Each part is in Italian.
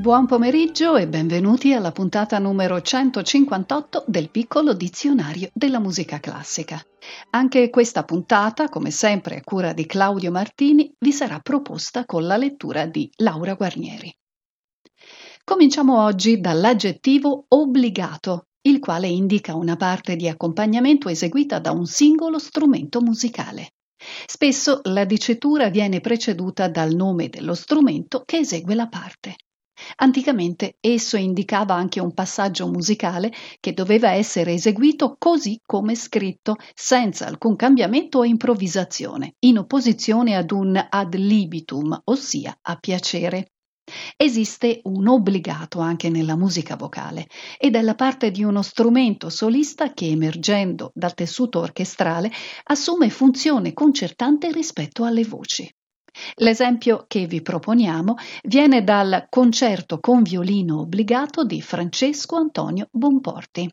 Buon pomeriggio e benvenuti alla puntata numero 158 del piccolo dizionario della musica classica. Anche questa puntata, come sempre a cura di Claudio Martini, vi sarà proposta con la lettura di Laura Guarnieri. Cominciamo oggi dall'aggettivo obbligato, il quale indica una parte di accompagnamento eseguita da un singolo strumento musicale. Spesso la dicitura viene preceduta dal nome dello strumento che esegue la parte. Anticamente esso indicava anche un passaggio musicale che doveva essere eseguito così come scritto, senza alcun cambiamento o improvvisazione, in opposizione ad un ad libitum, ossia a piacere. Esiste un obbligato anche nella musica vocale ed è la parte di uno strumento solista che, emergendo dal tessuto orchestrale, assume funzione concertante rispetto alle voci. L'esempio che vi proponiamo viene dal concerto con violino obbligato di Francesco Antonio Bonporti.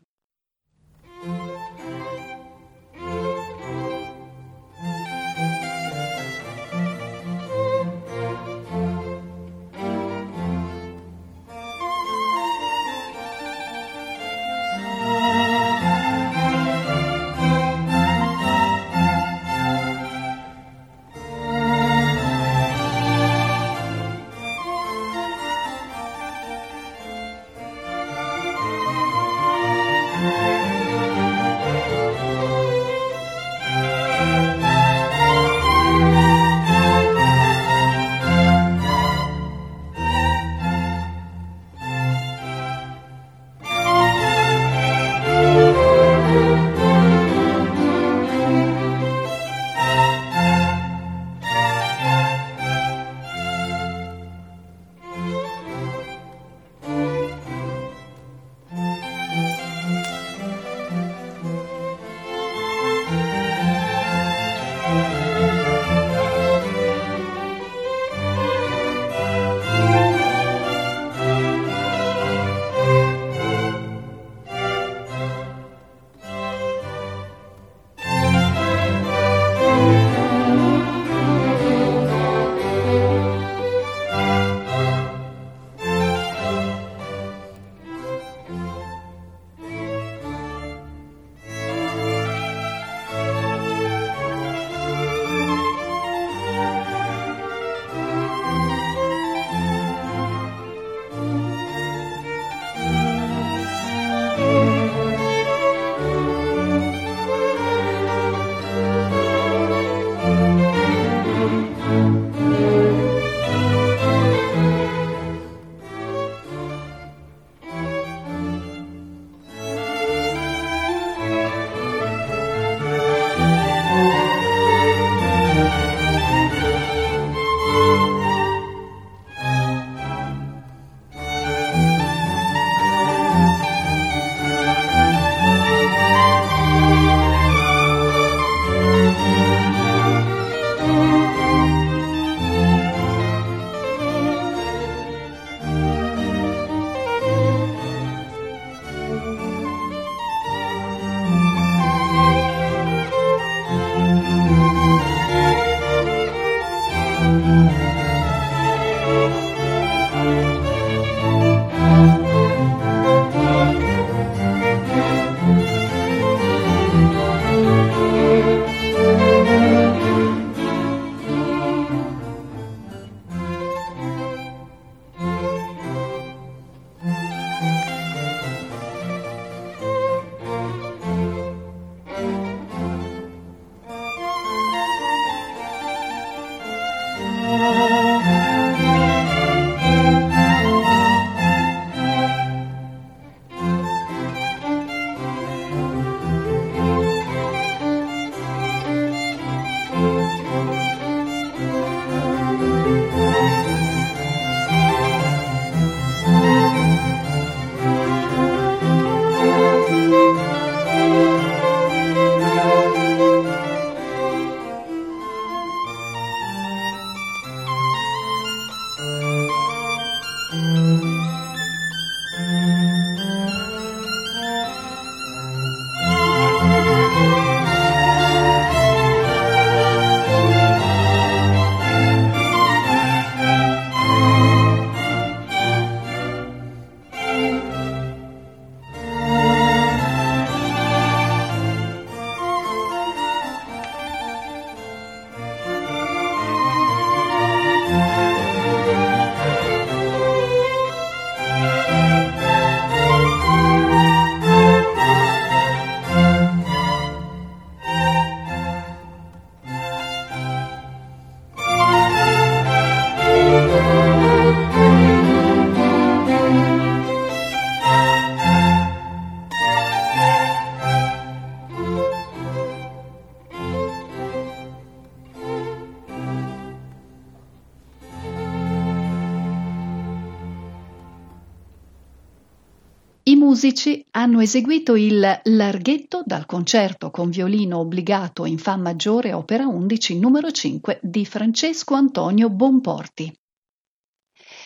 Musici hanno eseguito il Larghetto dal concerto con violino obbligato in Fa maggiore opera 11 numero 5 di Francesco Antonio Bonporti.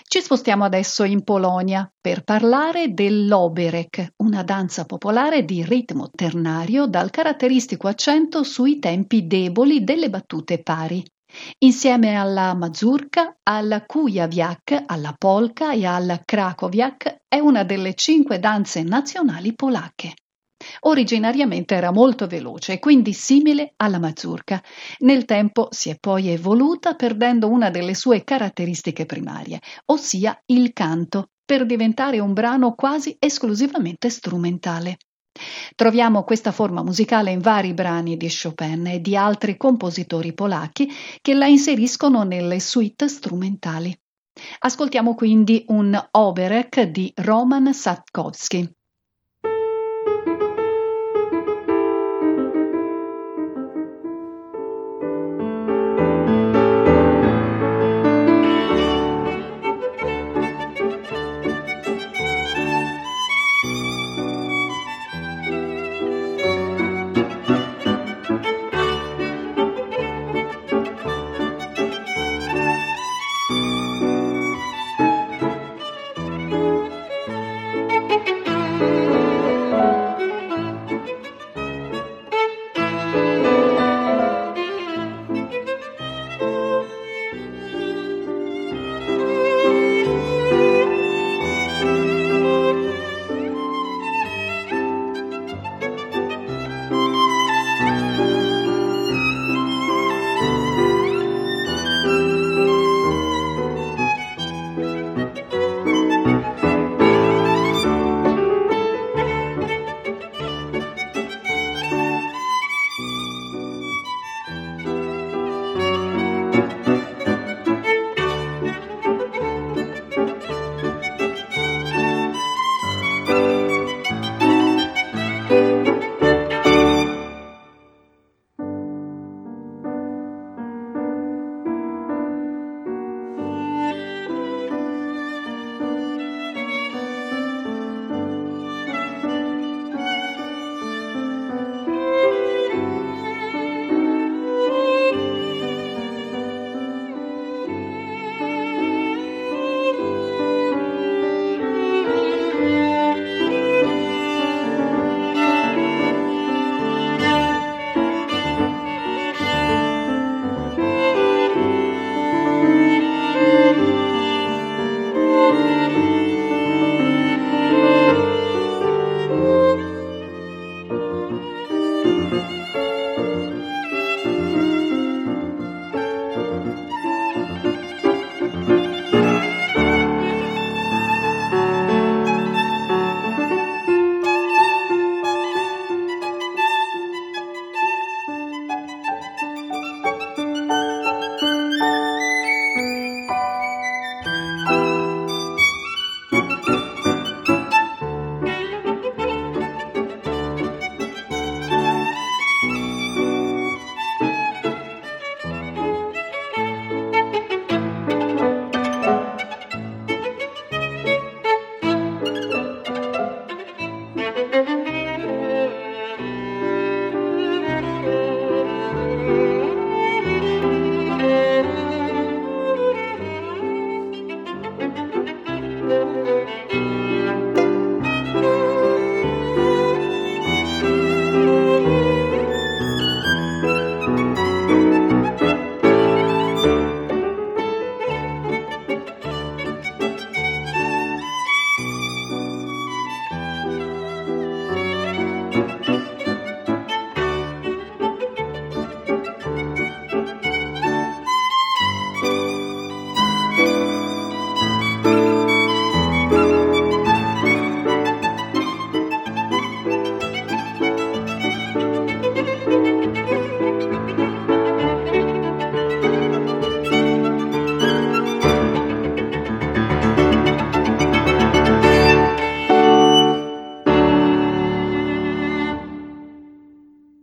Ci spostiamo adesso in Polonia per parlare dell'oberek, una danza popolare di ritmo ternario dal caratteristico accento sui tempi deboli delle battute pari. Insieme alla mazurka, al kujawiak, alla polka e al krakowiak è una delle cinque danze nazionali polacche. Originariamente era molto veloce e quindi simile alla mazurka. Nel tempo si è poi evoluta perdendo una delle sue caratteristiche primarie, ossia il canto, per diventare un brano quasi esclusivamente strumentale. Troviamo questa forma musicale in vari brani di Chopin e di altri compositori polacchi che la inseriscono nelle suite strumentali. Ascoltiamo quindi un Oberek di Roman Satkowski.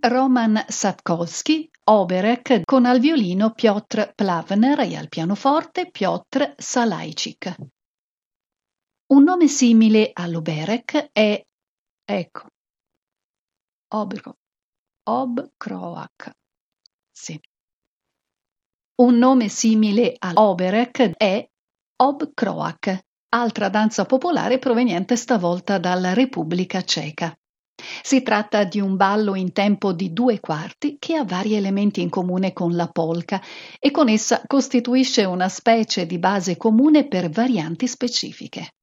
Roman Sapkowski, Oberek con al violino Piotr Plavner e al pianoforte Piotr Salajczyk. Un nome simile all'Oberek è ecco. Obro, Ob-Croac. Sì. Un nome simile all'Oberek è Ob-Croac, altra danza popolare proveniente stavolta dalla Repubblica Ceca. Si tratta di un ballo in tempo di due quarti che ha vari elementi in comune con la polka e con essa costituisce una specie di base comune per varianti specifiche.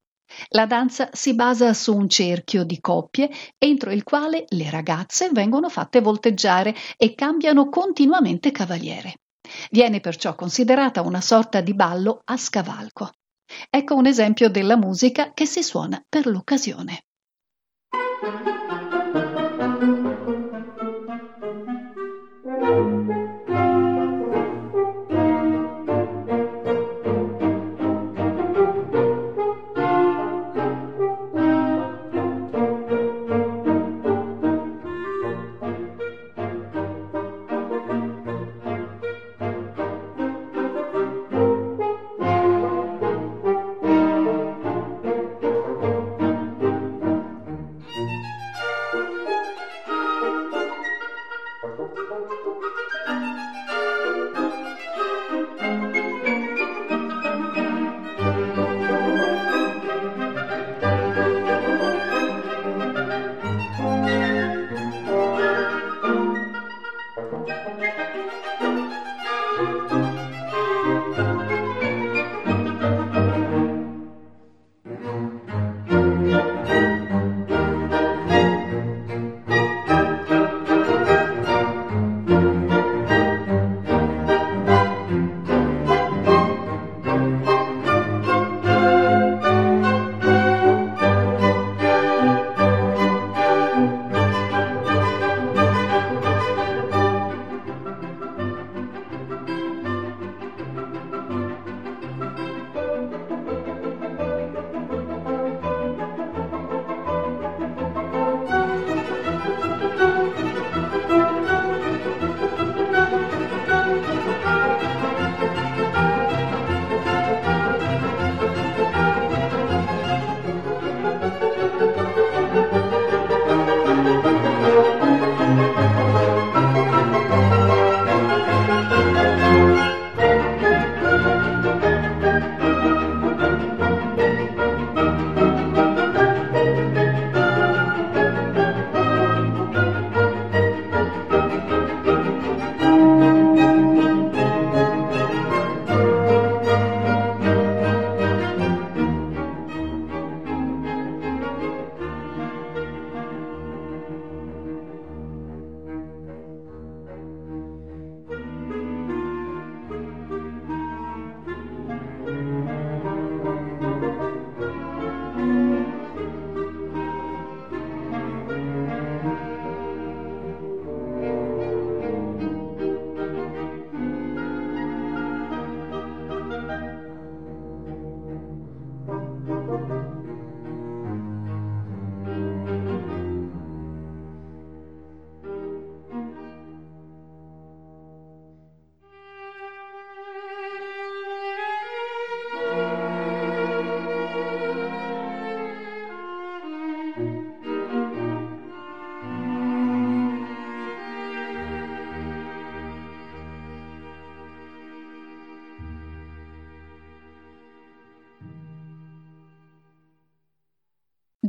La danza si basa su un cerchio di coppie entro il quale le ragazze vengono fatte volteggiare e cambiano continuamente cavaliere. Viene perciò considerata una sorta di ballo a scavalco. Ecco un esempio della musica che si suona per l'occasione.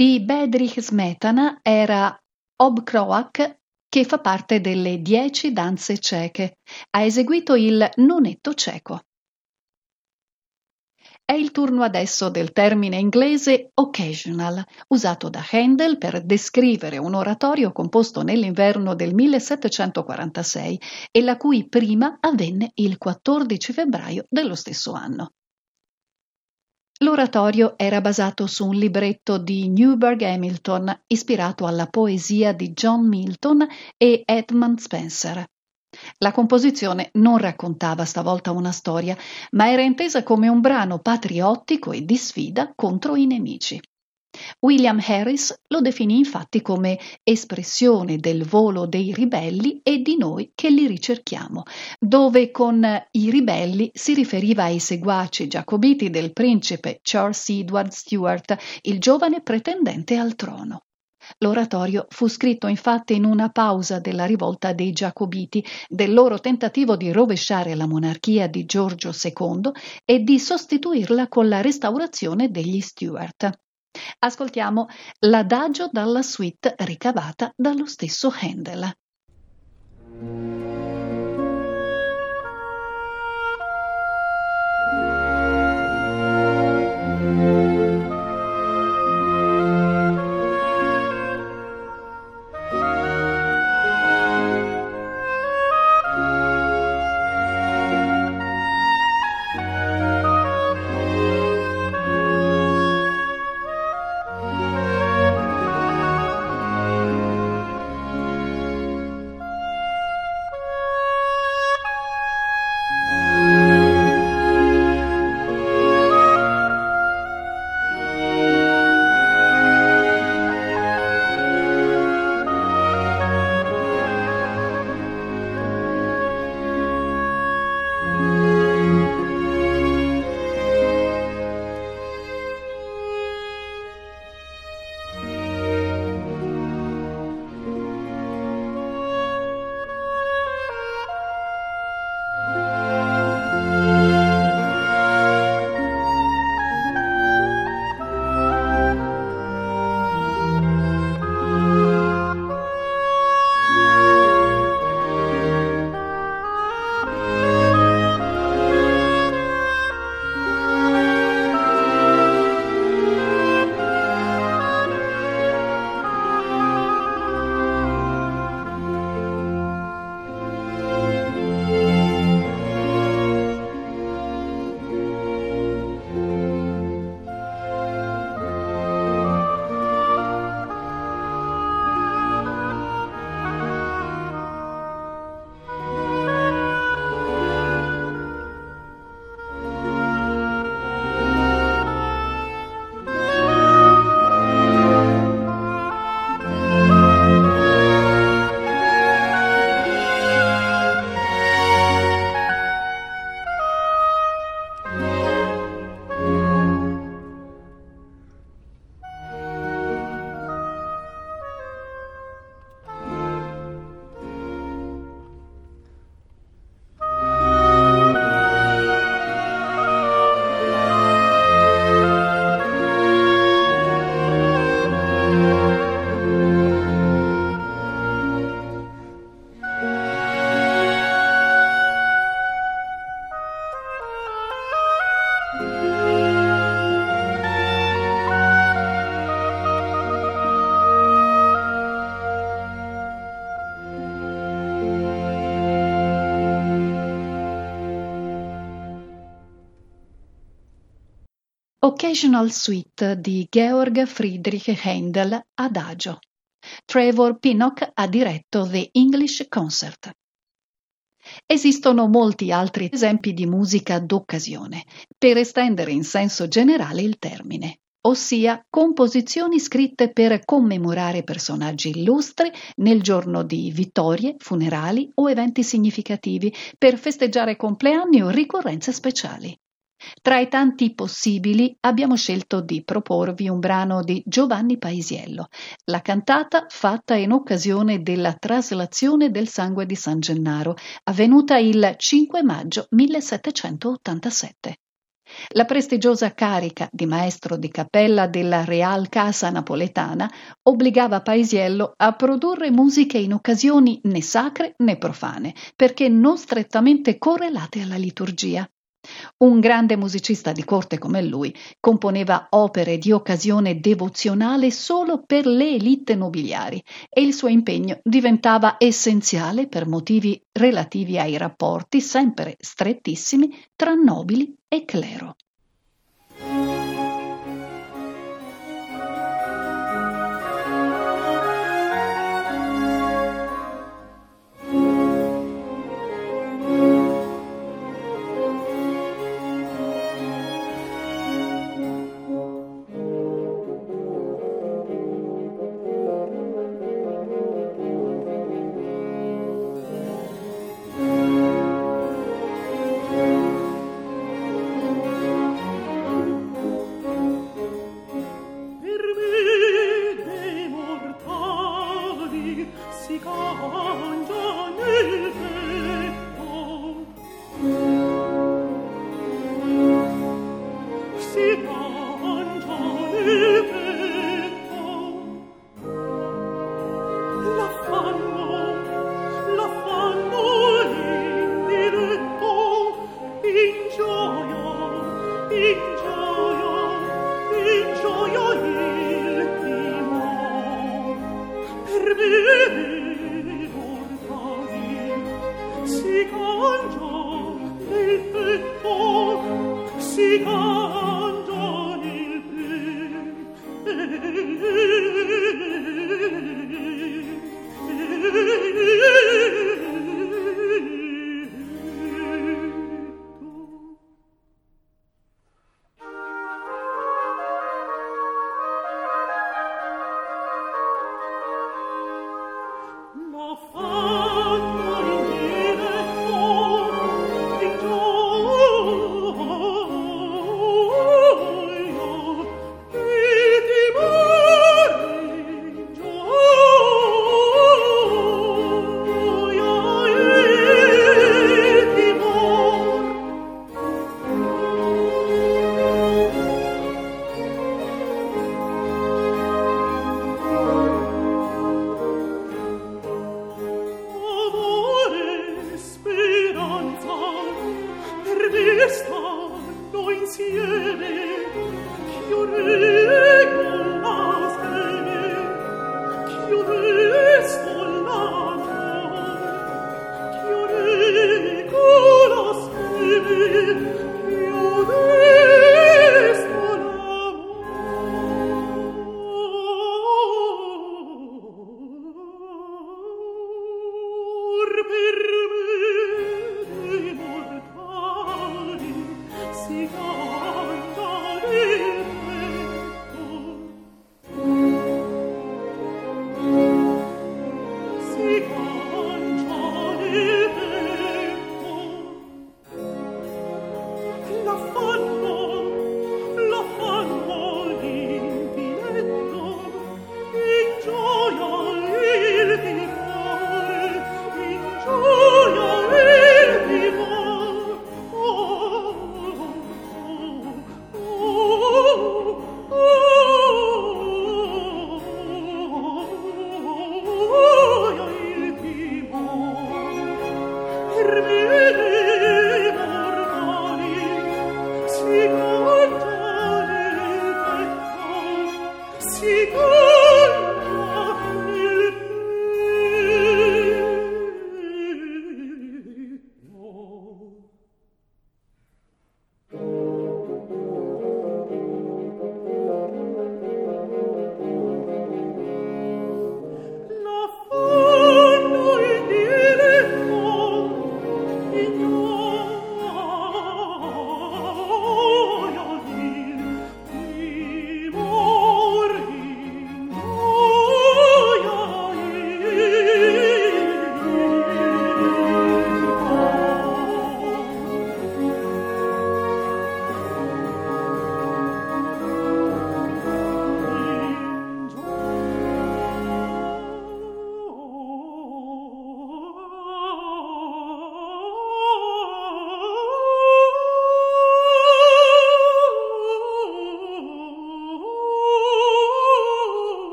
Di Bedrich Smetana era Obkroak che fa parte delle Dieci danze ceche. Ha eseguito il nonetto ceco. È il turno adesso del termine inglese occasional, usato da Handel per descrivere un oratorio composto nell'inverno del 1746 e la cui prima avvenne il 14 febbraio dello stesso anno. L'oratorio era basato su un libretto di Newburgh Hamilton, ispirato alla poesia di John Milton e Edmund Spenser. La composizione non raccontava stavolta una storia, ma era intesa come un brano patriottico e di sfida contro i nemici. William Harris lo definì infatti come espressione del volo dei ribelli e di noi che li ricerchiamo, dove con i ribelli si riferiva ai seguaci giacobiti del principe Charles Edward Stuart, il giovane pretendente al trono. L'oratorio fu scritto infatti in una pausa della rivolta dei Giacobiti, del loro tentativo di rovesciare la monarchia di Giorgio II e di sostituirla con la restaurazione degli Stuart. Ascoltiamo l'adagio dalla suite ricavata dallo stesso Handel. Occasional Suite di Georg Friedrich Handel Adagio. Trevor Pinnock ha diretto The English Concert. Esistono molti altri esempi di musica d'occasione, per estendere in senso generale il termine, ossia composizioni scritte per commemorare personaggi illustri nel giorno di vittorie, funerali o eventi significativi, per festeggiare compleanni o ricorrenze speciali. Tra i tanti possibili abbiamo scelto di proporvi un brano di Giovanni Paisiello, la cantata fatta in occasione della traslazione del sangue di San Gennaro, avvenuta il 5 maggio 1787. La prestigiosa carica di maestro di cappella della Real Casa Napoletana obbligava Paisiello a produrre musiche in occasioni né sacre né profane, perché non strettamente correlate alla liturgia. Un grande musicista di corte come lui componeva opere di occasione devozionale solo per le elite nobiliari e il suo impegno diventava essenziale per motivi relativi ai rapporti sempre strettissimi tra nobili e clero.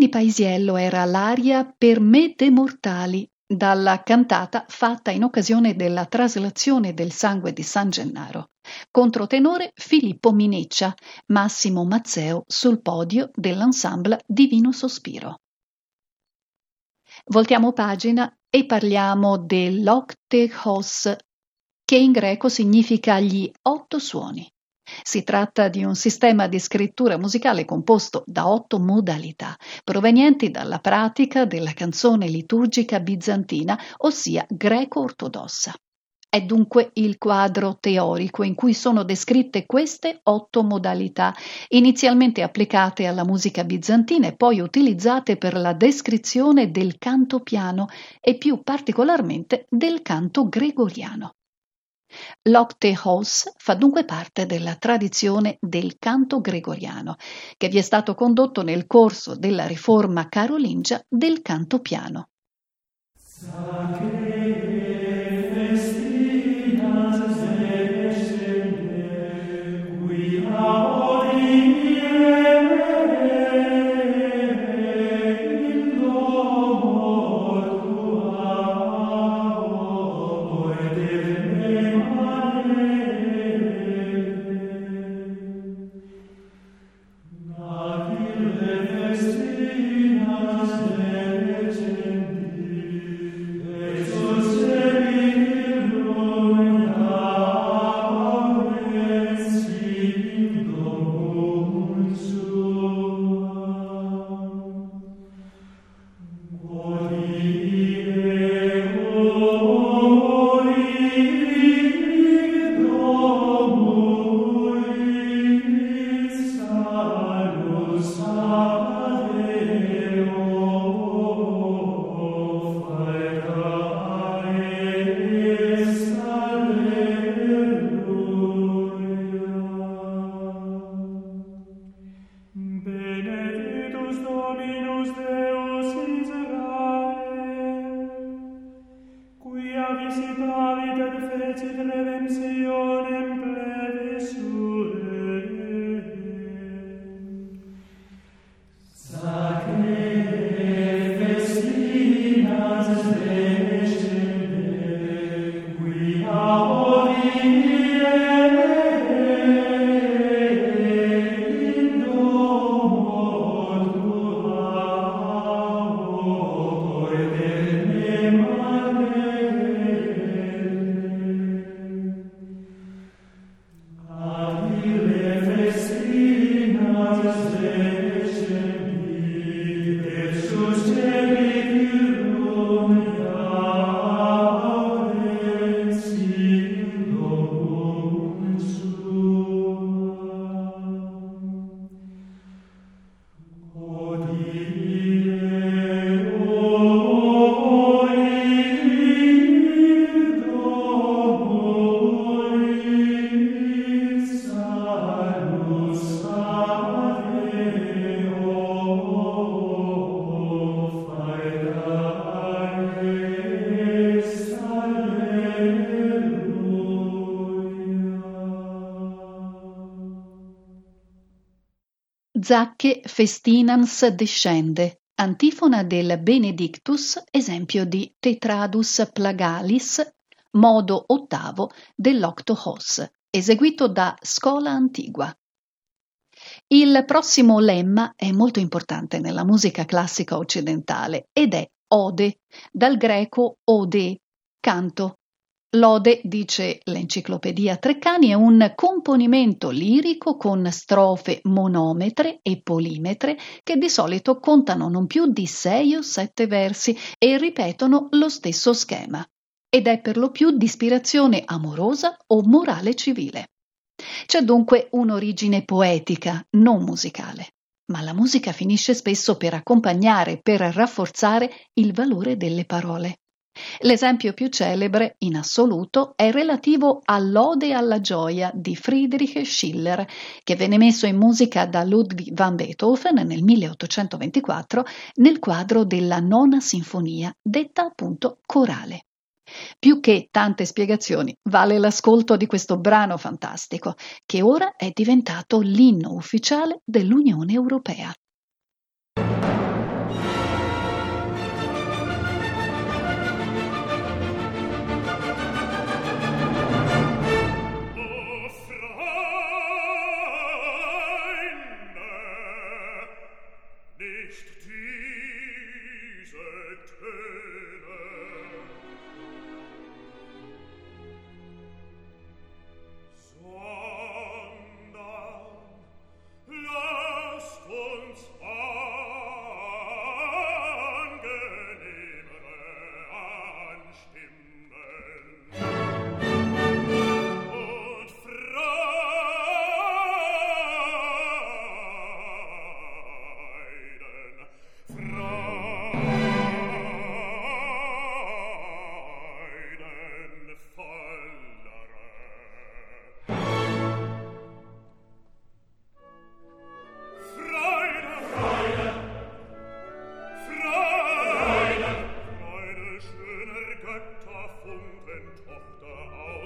Giovanni Paisiello era l'aria Per me de mortali, dalla cantata fatta in occasione della traslazione del sangue di San Gennaro. Controtenore Filippo Miniccia, Massimo Mazzeo sul podio dell'ensemble Divino Sospiro. Voltiamo pagina e parliamo dell'Octe Hos, che in greco significa gli otto suoni. Si tratta di un sistema di scrittura musicale composto da otto modalità, provenienti dalla pratica della canzone liturgica bizantina, ossia greco-ortodossa. È dunque il quadro teorico in cui sono descritte queste otto modalità, inizialmente applicate alla musica bizantina e poi utilizzate per la descrizione del canto piano e più particolarmente del canto gregoriano. L'Octe House fa dunque parte della tradizione del canto gregoriano, che vi è stato condotto nel corso della riforma carolingia del canto piano. David et fecit redemptionem plebiscum. Zacche festinans descende, antifona del Benedictus, esempio di Tetradus plagalis, modo ottavo dell'Octo Hos, eseguito da Scola Antigua. Il prossimo lemma è molto importante nella musica classica occidentale ed è ode, dal greco ode, canto, Lode, dice l'Enciclopedia Treccani, è un componimento lirico con strofe monometre e polimetre che di solito contano non più di sei o sette versi e ripetono lo stesso schema. Ed è per lo più di ispirazione amorosa o morale civile. C'è dunque un'origine poetica, non musicale. Ma la musica finisce spesso per accompagnare, per rafforzare il valore delle parole. L'esempio più celebre in assoluto è relativo all'Ode alla gioia di Friedrich Schiller, che venne messo in musica da Ludwig van Beethoven nel 1824 nel quadro della nona sinfonia, detta appunto corale. Più che tante spiegazioni, vale l'ascolto di questo brano fantastico, che ora è diventato l'inno ufficiale dell'Unione Europea.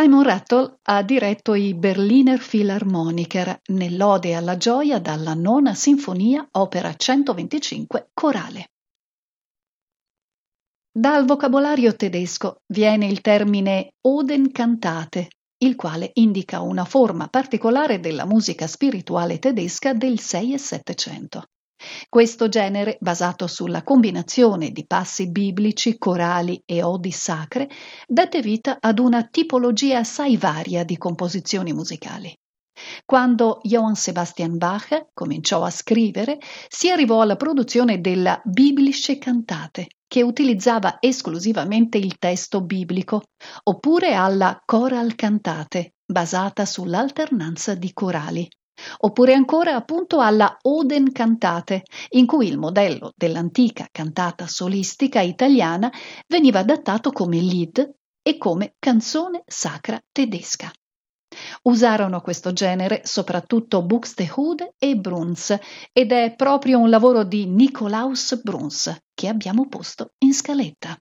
Simon Rattle ha diretto i Berliner Philharmoniker nell'Ode alla gioia dalla nona sinfonia, opera 125, corale. Dal vocabolario tedesco viene il termine Oden cantate, il quale indica una forma particolare della musica spirituale tedesca del 6 e 700. Questo genere, basato sulla combinazione di passi biblici, corali e odi sacre, dette vita ad una tipologia assai varia di composizioni musicali. Quando Johann Sebastian Bach cominciò a scrivere, si arrivò alla produzione della Biblische Cantate, che utilizzava esclusivamente il testo biblico, oppure alla Choral Cantate, basata sull'alternanza di corali oppure ancora appunto alla Oden cantate, in cui il modello dell'antica cantata solistica italiana veniva adattato come Lied e come canzone sacra tedesca. Usarono questo genere soprattutto Buxtehude e Bruns ed è proprio un lavoro di Nikolaus Bruns che abbiamo posto in scaletta.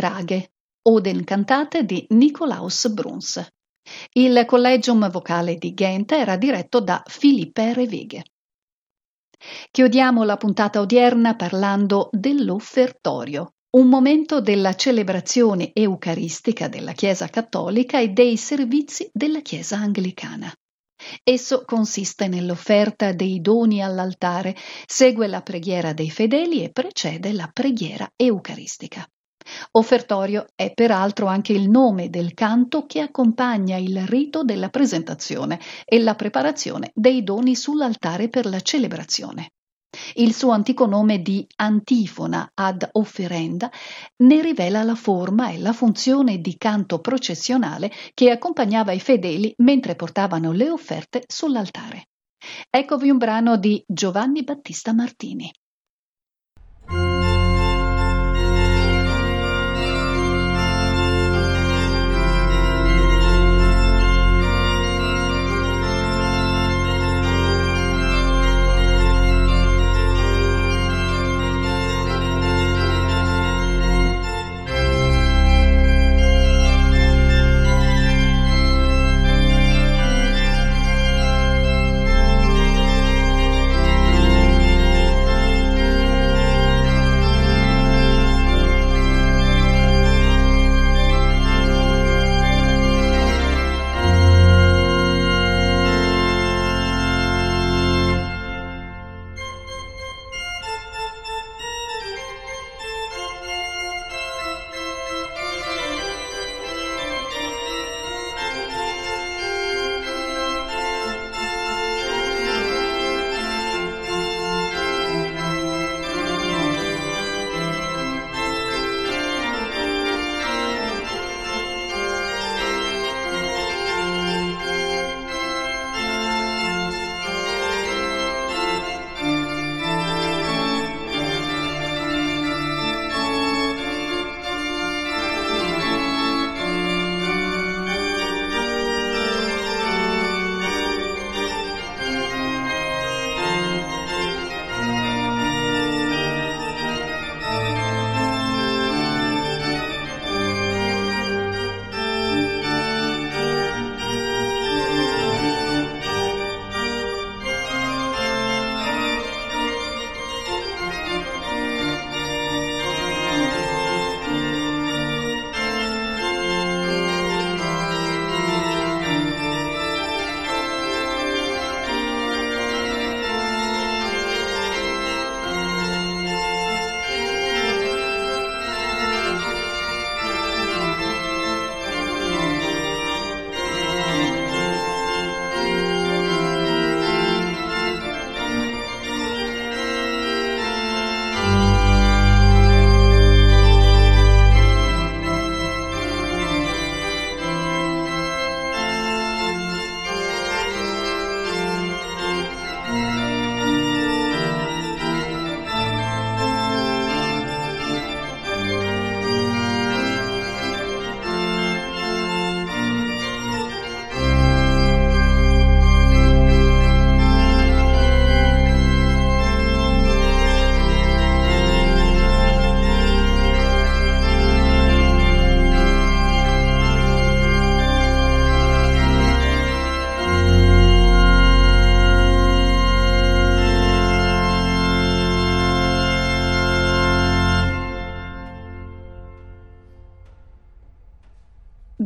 Frage, Oden cantate di Nikolaus Bruns. Il collegium vocale di Ghent era diretto da Philippe Reveghe. Chiudiamo la puntata odierna parlando dell'offertorio, un momento della celebrazione eucaristica della Chiesa cattolica e dei servizi della Chiesa anglicana. Esso consiste nell'offerta dei doni all'altare, segue la preghiera dei fedeli e precede la preghiera eucaristica. Offertorio è peraltro anche il nome del canto che accompagna il rito della presentazione e la preparazione dei doni sull'altare per la celebrazione. Il suo antico nome di antifona ad offerenda ne rivela la forma e la funzione di canto processionale che accompagnava i fedeli mentre portavano le offerte sull'altare. Eccovi un brano di Giovanni Battista Martini.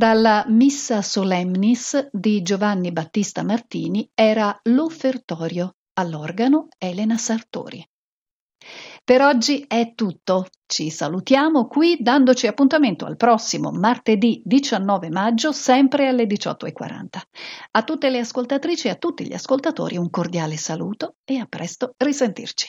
Dalla Missa Solemnis di Giovanni Battista Martini era l'offertorio all'organo Elena Sartori. Per oggi è tutto. Ci salutiamo qui dandoci appuntamento al prossimo martedì 19 maggio, sempre alle 18.40. A tutte le ascoltatrici e a tutti gli ascoltatori un cordiale saluto e a presto risentirci.